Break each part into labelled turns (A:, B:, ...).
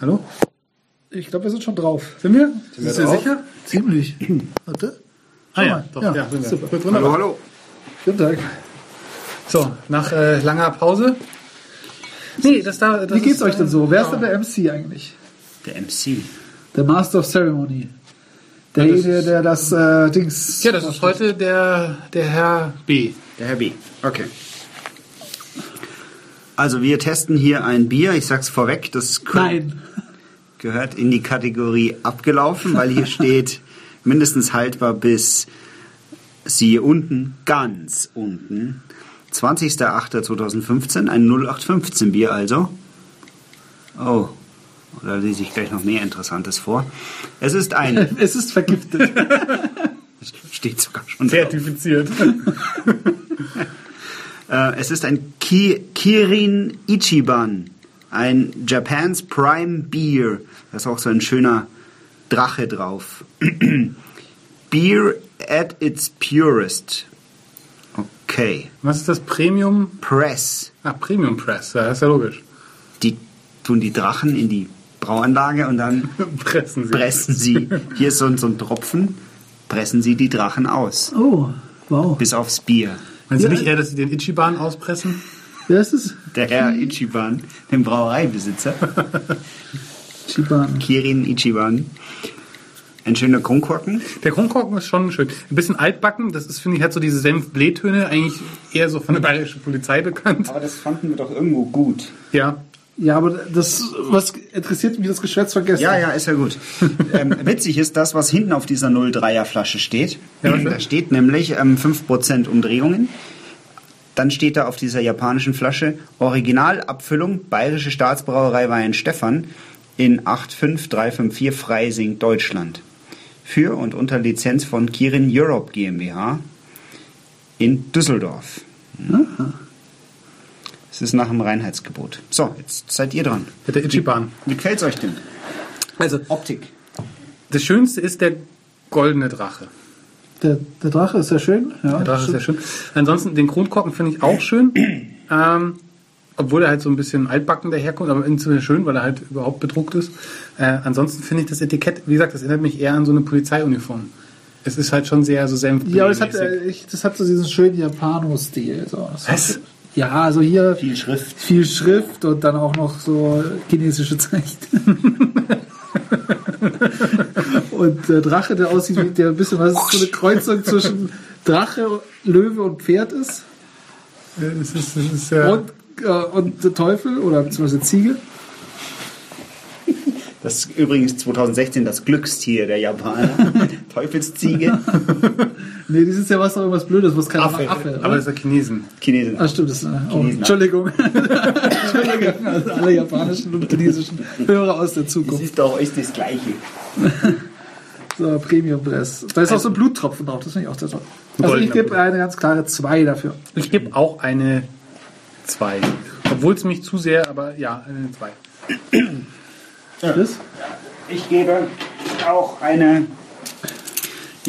A: Hallo?
B: Ich glaube, wir sind schon drauf.
A: Sind wir?
C: wir
A: Bist du
C: drauf?
A: sicher?
B: Ziemlich. Warte.
A: Ah ja,
B: mal.
A: doch,
B: Ja,
A: ja, sind wir.
B: super.
A: Gut, wunderbar.
C: hallo.
B: Guten Tag.
A: So, nach äh, langer Pause. Nee, das da. Das
B: Wie geht's
A: ist,
B: euch denn
A: äh,
B: so? Wer ist
A: ja.
B: denn der MC eigentlich?
C: Der MC.
B: Der Master of Ceremony. Derjenige, der das äh, Dings.
A: Ja, das ist heute der, der Herr B.
C: Der Herr B. Okay. Also wir testen hier ein Bier. Ich sag's vorweg, das
B: Nein.
C: gehört in die Kategorie abgelaufen, weil hier steht mindestens haltbar bis siehe unten, ganz unten. 20.08.2015, ein 0815 Bier also. Oh, da lese ich gleich noch mehr Interessantes vor. Es ist ein,
B: Es ist vergiftet.
C: steht sogar schon.
A: Zertifiziert.
C: Äh, es ist ein Ki Kirin Ichiban, ein Japans Prime Beer. Da ist auch so ein schöner Drache drauf. Beer at its purest. Okay.
A: Was ist das Premium?
C: Press.
A: Ah, Premium Press. Ja, ist ja logisch.
C: Die tun die Drachen in die Brauanlage und dann
A: Pressen sie.
C: pressen sie. Hier ist so ein, so ein Tropfen. Pressen sie die Drachen aus.
B: Oh, wow.
C: Bis aufs Bier.
A: Meinst du
B: Ja.
A: nicht eher, dass sie den Ichiban auspressen?
B: Wer ist es?
C: Der Herr Ichiban, den Brauereibesitzer.
B: Chiban.
C: Kirin Ichiban. Ein schöner Kronkorken.
A: Der Kronkorken ist schon schön. Ein bisschen altbacken. Das ist, finde ich, hat so diese Senf-Blähtöne. Eigentlich eher so von der bayerischen Polizei bekannt.
C: Aber das fanden wir doch irgendwo gut.
A: Ja.
B: Ja, aber das, was interessiert mich das Geschwätz vergessen?
C: Ja, ja, ist ja gut. ähm, witzig ist das, was hinten auf dieser 03er Flasche steht.
A: Ja, was
C: da steht nämlich ähm, 5% Umdrehungen. Dann steht da auf dieser japanischen Flasche Originalabfüllung Bayerische Staatsbrauerei Weihenstephan in 85354 Freising, Deutschland. Für und unter Lizenz von Kirin Europe GmbH in Düsseldorf. Es ist nach dem Reinheitsgebot. So, jetzt seid ihr dran.
A: Mit der Ichiban.
C: Wie gefällt's euch denn?
A: Also,
C: Optik.
A: das Schönste ist der goldene Drache.
B: Der, der Drache ist sehr schön. Ja,
A: Der Drache ist sehr schön. Ansonsten den Kronkorken finde ich auch schön. Ähm, obwohl er halt so ein bisschen altbacken daherkommt, aber insofern schön, weil er halt überhaupt bedruckt ist. Äh, ansonsten finde ich das Etikett, wie gesagt, das erinnert mich eher an so eine Polizeiuniform. Es ist halt schon sehr so senf
B: Ja, aber das hat, äh, ich, das hat so diesen schönen Japano-Stil. So. Das
A: Was?
B: Ja, also hier
C: Viel Schrift.
B: viel Schrift und dann auch noch so chinesische Zeichen. und der Drache, der aussieht wie der ein bisschen was so eine Kreuzung zwischen Drache, Löwe und Pferd ist.
A: Es ist, es ist, äh,
B: Und, äh, und der Teufel oder beziehungsweise Ziege.
C: Das ist übrigens 2016 das Glückstier der Japaner. Teufelsziege.
B: Nee, das ist ja was noch irgendwas Blödes, was keiner
A: Affe,
B: Affe.
A: aber das ist der Chinesen.
C: Chinesen.
B: Ah, stimmt, das ist, äh, oh. Entschuldigung. Entschuldigung, also alle japanischen und chinesischen Hörer aus der
C: Das
B: Zukunft.
C: ist doch echt das Gleiche.
B: So, Premium Bless. Da ist auch so ein Bluttropfen drauf, das finde ich auch sehr toll. Also ich gebe eine ganz klare 2 dafür.
A: Ich gebe auch eine 2. Obwohl es mich zu sehr, aber ja, eine 2.
B: Das?
C: Ich gebe auch eine.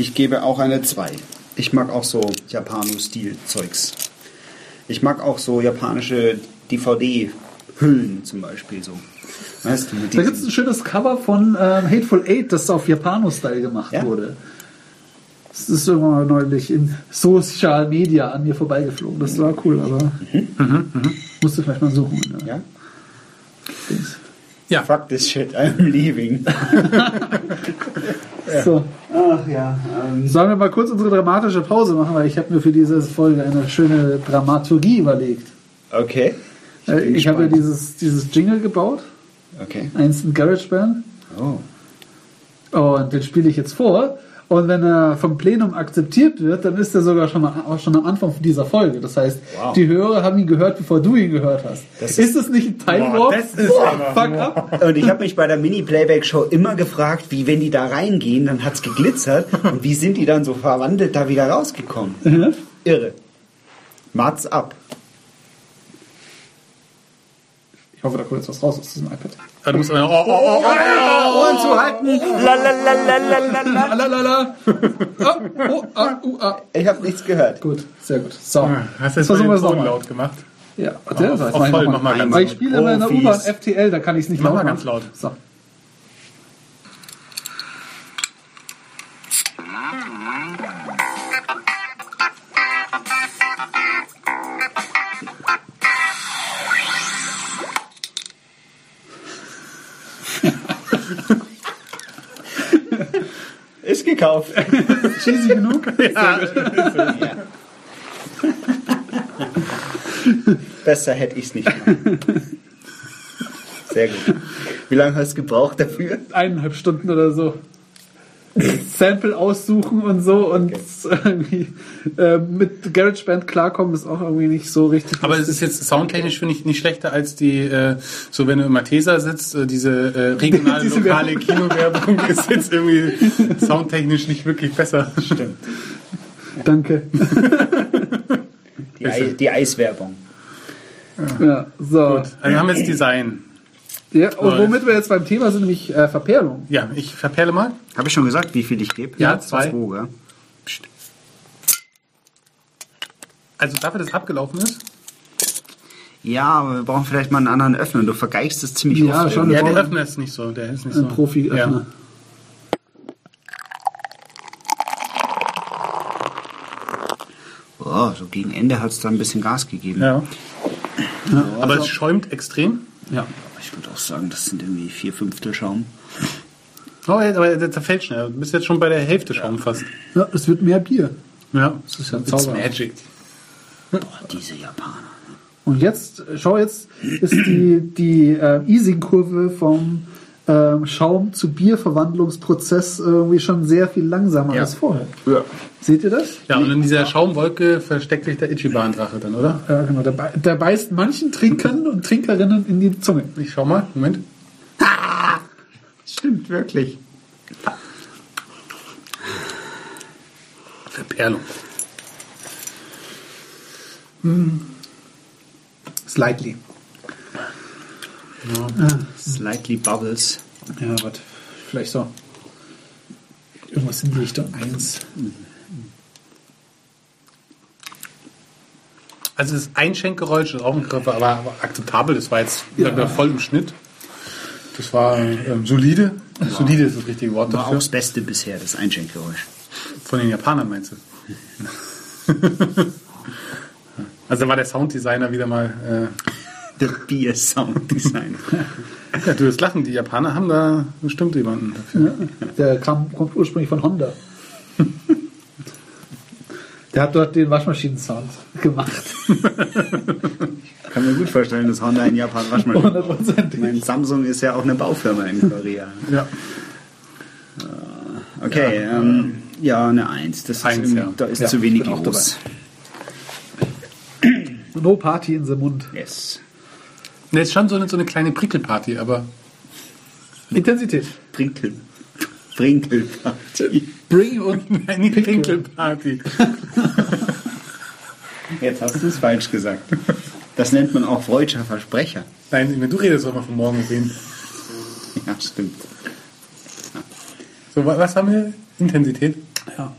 C: Ich gebe auch eine 2. Ich mag auch so Japano-Stil-Zeugs. Ich mag auch so japanische DVD-Hüllen zum Beispiel so. Weißt du, mit
B: Da gibt es ein schönes Cover von ähm, Hateful Eight, das auf Japano-Style gemacht
C: Ja?
B: wurde. Das ist irgendwann mal neulich in Social Media an mir vorbeigeflogen. Das war cool, aber musste vielleicht mal suchen. Ja.
C: Mhm. ja?
A: Ja,
C: Fuck this shit, I'm leaving.
B: So,
C: Ach ja. Ähm,
B: sollen wir mal kurz unsere dramatische Pause machen, weil ich habe mir für diese Folge eine schöne Dramaturgie überlegt.
C: okay.
B: Ich,
C: bin
B: ich habe ja dieses, dieses Jingle gebaut,
C: Okay.
B: eins in GarageBand.
C: Oh.
B: Und den spiele ich jetzt vor. Und wenn er vom Plenum akzeptiert wird, dann ist er sogar schon, mal, auch schon am Anfang dieser Folge. Das heißt,
C: Wow.
B: die Hörer haben ihn gehört, bevor du ihn gehört hast.
C: Das
B: ist, das nicht ein Time
A: Boah,
B: Warp?
A: das ist
B: Boah,
A: aber-
B: fuck up.
C: Und ich habe mich bei der Mini-Playback-Show immer gefragt, wie wenn die da reingehen, dann hat's geglitzert und wie sind die dann so verwandelt da wieder rausgekommen? Irre. Mats ab.
B: Ich hoffe, da kommt jetzt was raus aus diesem iPad.
A: da muss man. Oh, oh, oh, oh.
C: Ohren zu halten. Lalalalalalala.
B: Alalala. Ah, oh, ah, uh, ah.
C: Ich habe nichts gehört.
B: Gut, sehr gut. So,
A: Hast du
B: jetzt
A: mal
B: versuchen wir es nochmal.
A: laut gemacht?
B: Ja,
A: Auf-
B: das
A: auf
B: mach
A: voll,
B: noch
A: mach mal ganz
B: Weil ich
C: laut.
B: spiele immer in der. U-Bahn FTL, da kann ich es nicht
A: Mach
B: laut
A: mal
B: machen.
A: ganz laut.
B: So.
C: Ist gekauft.
B: Cheesy genug?
C: Besser hätte ich es nicht gemacht. Sehr gut. Wie lange hast du gebraucht dafür?
B: Eineinhalb Stunden oder so. Sample aussuchen und so und irgendwie äh, mit GarageBand klarkommen ist auch irgendwie nicht so richtig.
A: Aber es ist jetzt soundtechnisch, finde ich, nicht schlechter als die, äh, so wenn du im Mathesa sitzt, äh, diese äh, regionale,
B: Diese
A: lokale
B: Werbung.
A: Kinowerbung ist jetzt irgendwie soundtechnisch nicht wirklich besser.
C: Stimmt.
B: Danke.
C: Die, Ei, die Eiswerbung.
B: Ja, so.
A: Gut, also wir haben jetzt Design.
B: Ja, und womit wir jetzt beim Thema sind, nämlich äh, Verperlung.
A: Ja, ich verperle mal.
C: Habe ich schon gesagt, wie viel ich gebe?
A: Ja, zwei.
C: gell?
A: Also dafür, dass es abgelaufen ist.
C: Ja, aber wir brauchen vielleicht mal einen anderen Öffner. Du vergeichst es ziemlich
B: Ja,
C: oft.
B: schon.
A: Ja, der Öffner ist nicht so. Der ist nicht
B: Ein
A: so.
B: Profi-Öffner.
C: Oh, so gegen Ende hat es da ein bisschen Gas gegeben.
A: Ja. ja. Aber
B: also-
A: es schäumt extrem.
B: Ja.
C: Ich würde auch sagen, das sind irgendwie vier Fünftel Schaum.
A: Oh, ja, aber der zerfällt schnell. Du bist jetzt schon bei der Hälfte Schaum fast.
B: ja, es wird mehr Bier.
A: Ja.
B: Das ist ja ein
A: It's
B: Zauber.
A: magic.
C: Boah, diese Japaner.
B: Und jetzt, schau, jetzt ist die, die äh, Ising-Kurve vom ähm, Schaum zu Bierverwandlungsprozess irgendwie schon sehr viel langsamer
C: Ja.
B: als vorher.
C: Ja.
B: Seht ihr das?
A: Ja, und in dieser Schaumwolke versteckt sich der Ichiban-Drache dann, oder?
B: Ja, genau. Der, der beißt manchen Trinkern und Trinkerinnen in die Zunge.
A: Ich schau mal. Moment.
C: Stimmt, wirklich.
A: Verperlung.
B: Slightly.
C: Slightly Bubbles.
B: Ja, warte. Vielleicht so. Irgendwas in die Richtung 1.
A: Also das Einschenkgeräusch ist auch ein Griff, aber, akzeptabel. Das war jetzt
B: Ja.
A: voll im Schnitt. Das war ähm, solide. Solide ist das richtige Wort
C: War auch
A: dafür.
C: das Beste bisher, das Einschenkgeräusch.
A: Von den Japanern meinst du? also da war der Sounddesigner wieder mal.
C: Der Bier-Sound-Design.
A: Äh, ja, du wirst lachen. Die Japaner haben da bestimmt jemanden dafür.
B: Der kam, kommt ursprünglich von Honda. Der hat dort den Waschmaschinen-Sound gemacht.
C: Kann mir gut vorstellen, dass Honda in Japan Waschmaschinen. Ich
B: Hundertprozentig.
C: meine, Samsung ist ja auch eine Baufirma in Korea.
A: Ja.
C: Okay, ja, ähm, ja eine Eins. Das ist
A: Eins,
C: irgendwie-
A: ja.
C: Da ist
B: Ja,
C: zu wenig
B: ich
C: los.
B: No Party in the Mund.
C: Yes.
A: Ne, ist schon so eine, so eine kleine Prickelparty, aber
B: Intensität.
C: Brinkel. Brinkelparty.
B: Bring und
A: Nein, nicht Pinkelparty.
C: Jetzt hast du es falsch gesagt. Das nennt man auch freudscher Versprecher.
A: Nein, du redest doch mal von morgen sehen.
C: Ja, stimmt.
A: So, wa- was haben wir? Intensität?
B: ja.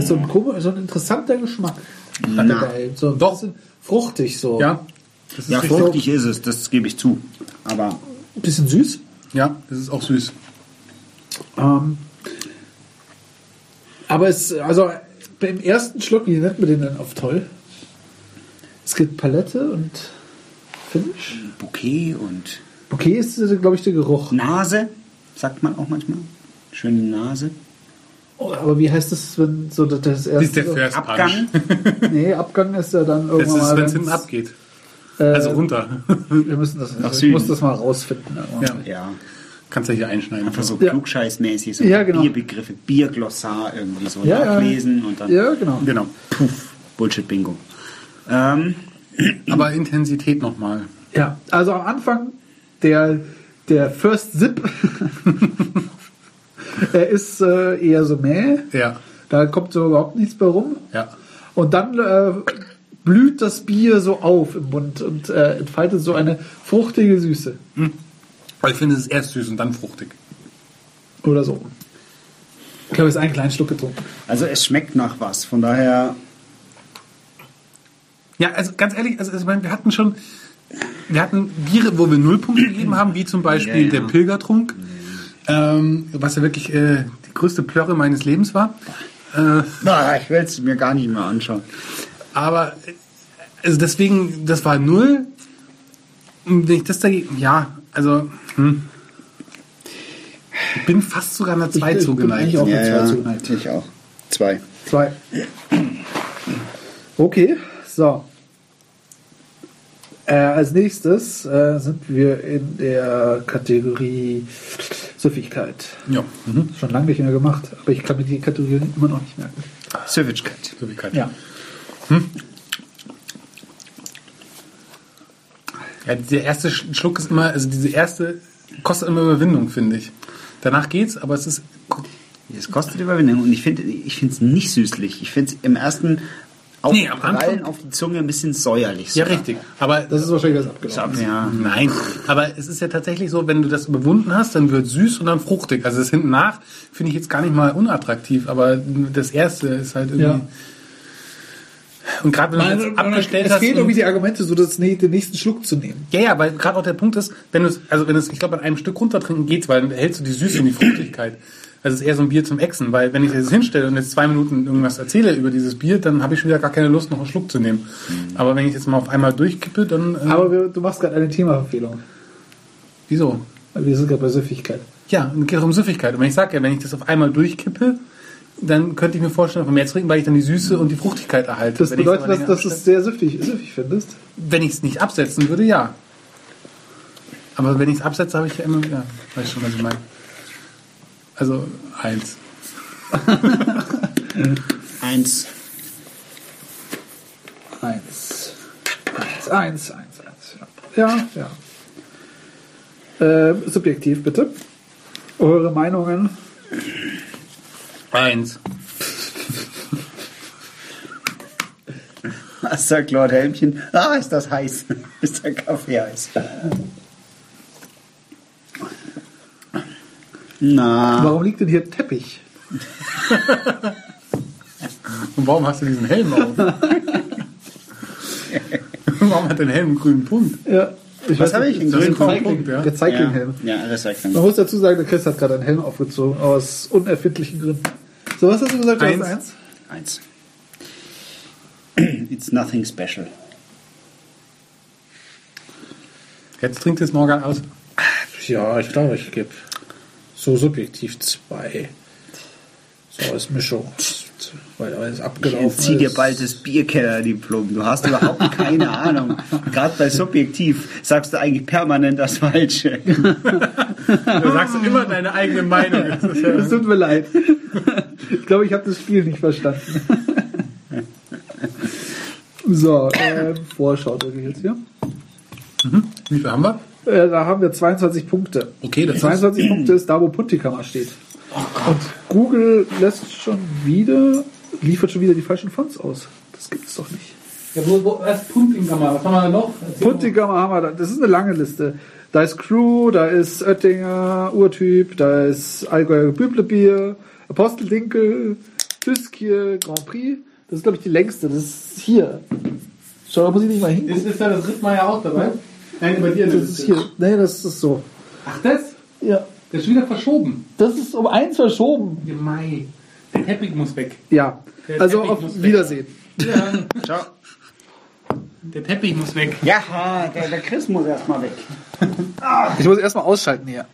B: Das ist so ein, komisch, so ein interessanter Geschmack.
C: Na.
B: So ein
A: Doch.
B: bisschen fruchtig so.
A: Ja. Das ist
C: Ja, fruchtig ist es, das gebe ich zu. Aber
B: Ein bisschen süß.
A: Ja, das ist auch süß.
B: Ähm, aber es, also beim ersten Schluck, wie nennt man den denn auf toll? Es gibt Palette und Finish.
C: Bouquet und
B: Okay, ist, glaube ich, der Geruch.
C: Nase, sagt man auch manchmal. Schöne Nase.
B: Oh, aber wie heißt das, wenn so das, das
A: Das ist der
B: erste.
A: First
C: Abgang.
A: Punch.
B: nee, Abgang ist ja dann
A: Das
B: irgendwann
A: ist,
B: mal.
A: wenn es hinten abgeht.
B: äh,
A: Also runter.
B: Wir müssen das,
C: Nach
B: ich
C: Süden.
B: muss das mal rausfinden.
A: Ja.
C: Ja,
A: Kannst du hier einschneiden.
C: einfach so
B: Ja.
C: klugscheißmäßig, so
B: Ja, genau.
C: Bierbegriffe, Bierglossar irgendwie so
B: Ja, ja.
C: nachlesen und dann
B: Ja, genau.
A: Genau.
C: puff, Bullshit-Bingo. Ähm,
A: Aber Intensität nochmal.
B: Ja, also am Anfang der, der First Sip, er ist äh, eher so mäh.
A: Ja.
B: Da kommt so überhaupt nichts bei rum.
A: Ja.
B: Und dann äh, blüht das Bier so auf im Mund und äh, entfaltet so eine fruchtige Süße.
A: Weil ich finde, es ist erst süß und dann fruchtig.
B: Oder so. Ich habe jetzt einen kleinen Schluck getrunken.
C: Also es schmeckt nach was. Von daher,
A: Ja, also ganz ehrlich, also ich meine, wir hatten schon, wir hatten Biere, wo wir Nullpunkte gegeben haben, wie zum Beispiel
C: Ja, ja.
A: der Pilgertrunk, ähm, was ja wirklich äh, die größte Plörre meines Lebens war. Äh,
C: na, ich will es mir gar nicht mehr anschauen.
A: aber äh, also deswegen, das war null. Und wenn ich das dagegen, ja, also hm. ich bin fast sogar einer 2
B: Ich bin- ich bin
A: zugeneigt.
B: eigentlich auch-
C: Ja,
B: mit zwei
C: ja,
B: zugeneigt.
C: ich auch. Zwei.
B: Zwei. Okay, so. Äh, als nächstes äh, sind wir in der Kategorie Süffigkeit.
A: Ja, mhm.
B: Schon lange nicht mehr gemacht, aber ich kann mir die Kategorie immer noch nicht merken.
C: Süffigkeit.
A: Süffigkeit.
B: Ja.
A: Ja, der erste Sch- Schluck ist immer, also diese erste kostet immer Überwindung, finde ich. Danach geht's, aber es ist.
C: Es kostet Überwindung und ich finde ich finde es nicht süßlich. Ich finde es im ersten
A: Nee, am Anfang-
C: auf die Zunge ein bisschen säuerlich.
A: Ja,
C: sogar.
A: richtig. Aber
B: Das ist wahrscheinlich was abgelaufen.
C: Ja.
A: Nein, aber es ist ja tatsächlich so, wenn du das überwunden hast, dann wird süß und dann fruchtig. Also das hinten nach finde ich jetzt gar nicht mal unattraktiv, aber das erste ist halt irgendwie.
B: Ja.
A: Und gerade wenn du es jetzt abgestellt
B: es
A: hast.
B: fehlen
A: und-
B: irgendwie die Argumente, so das, nee, den nächsten Schluck zu nehmen.
A: ja, ja, weil gerade auch der Punkt ist, wenn du es, also wenn es, ich glaube, an einem Stück runtertrinken geht's, weil dann hältst du die Süße und die Fruchtigkeit. Also es ist eher so ein Bier zum Exen, weil wenn ich das hinstelle und jetzt zwei Minuten irgendwas erzähle über dieses Bier, dann habe ich schon wieder gar keine Lust, noch einen Schluck zu nehmen. Aber wenn ich jetzt mal auf einmal durchkippe, dann. Äh,
B: Aber wir, du machst gerade eine Themaverfehlung.
A: wieso?
B: Wir sind gerade bei Süffigkeit.
A: Ja, es geht um Süffigkeit. Und wenn ich sage, ja, wenn ich das auf einmal durchkippe, dann könnte ich mir vorstellen, von mehr zu trinken, weil ich dann die Süße und die Fruchtigkeit erhalte.
B: Das bedeutet, dass, dass du es sehr süffig, süffig findest.
A: Wenn ich es nicht absetzen würde, ja. Aber wenn ich es absetze, habe ich ja immer, ja, weiß schon, was ich meine. Also eins.
C: Eins.
B: Eins. Eins, eins, eins, eins. Ja, ja. ja. Äh, subjektiv, bitte. Eure Meinungen.
A: Eins.
C: Was sagt Lord Helmchen? Ah, ist das heiß. ist der Kaffee heiß. Na,
B: Warum liegt denn hier Teppich?
A: Und warum hast du diesen Helm auf? warum hat dein Helm einen grünen Punkt?
B: Ja. Ich
C: Was habe ich? Einen grünen
A: Punkt, ja?
B: Recycling-Helm.
C: ja, ja, Recycling.
B: Man muss dazu sagen, der Chris hat gerade einen Helm aufgezogen, aus unerfindlichen Gründen. So, was hast du gesagt?
A: Eins.
B: eins?
C: Eins. It's nothing special.
A: Jetzt trinkt es Morgan aus.
B: Ja, ich glaube, ich gebe so subjektiv zwei. So als Mischung. Weil alles abgelaufen
C: Jetzt zieh dir bald das Bierkeller-Diplom. Du hast überhaupt keine Ahnung. Gerade bei Subjektiv sagst du eigentlich permanent das Falsche.
A: Du sagst immer deine eigene Meinung.
B: Es tut mir leid. Ich glaube, ich habe das Spiel nicht verstanden. So, äh, Vorschau drücke ich jetzt hier.
A: Wie viel haben wir?
B: Äh, da haben wir 22 Punkte.
A: Okay, das ist-
B: 22 Punkte ist da, wo Puntikammer steht. Und Google lässt schon wieder, liefert schon wieder die falschen Fonts aus. Das gibt es doch nicht.
A: Ja, wo, wo, was Puntingkammer? Was haben wir da noch?
B: Puntikammer haben wir da. Das ist eine lange Liste. Da ist Crew, da ist Oettinger, Urtyp, da ist Allgäuer Büblebier, Aposteldinkel, Tüskir, Grand Prix. Das ist, glaube ich, die längste. Das ist hier. Schau, da muss ich nicht mal hingucken.
A: Ist, ist da das Rittmeier auch dabei? Nein, bei dir
B: Das ist hier. Nee, das ist so.
A: Ach, das?
B: Ja.
A: Der ist wieder verschoben.
B: Das ist um eins verschoben.
A: Mai. Der Teppich muss weg.
B: Ja.
A: Der
B: Also
A: Teppich
B: auf
A: muss weg.
B: Wiedersehen.
A: Ja,
C: Ciao.
A: der Teppich muss weg.
C: Ja, der, der Chris muss erstmal weg.
B: Ich muss erstmal ausschalten hier.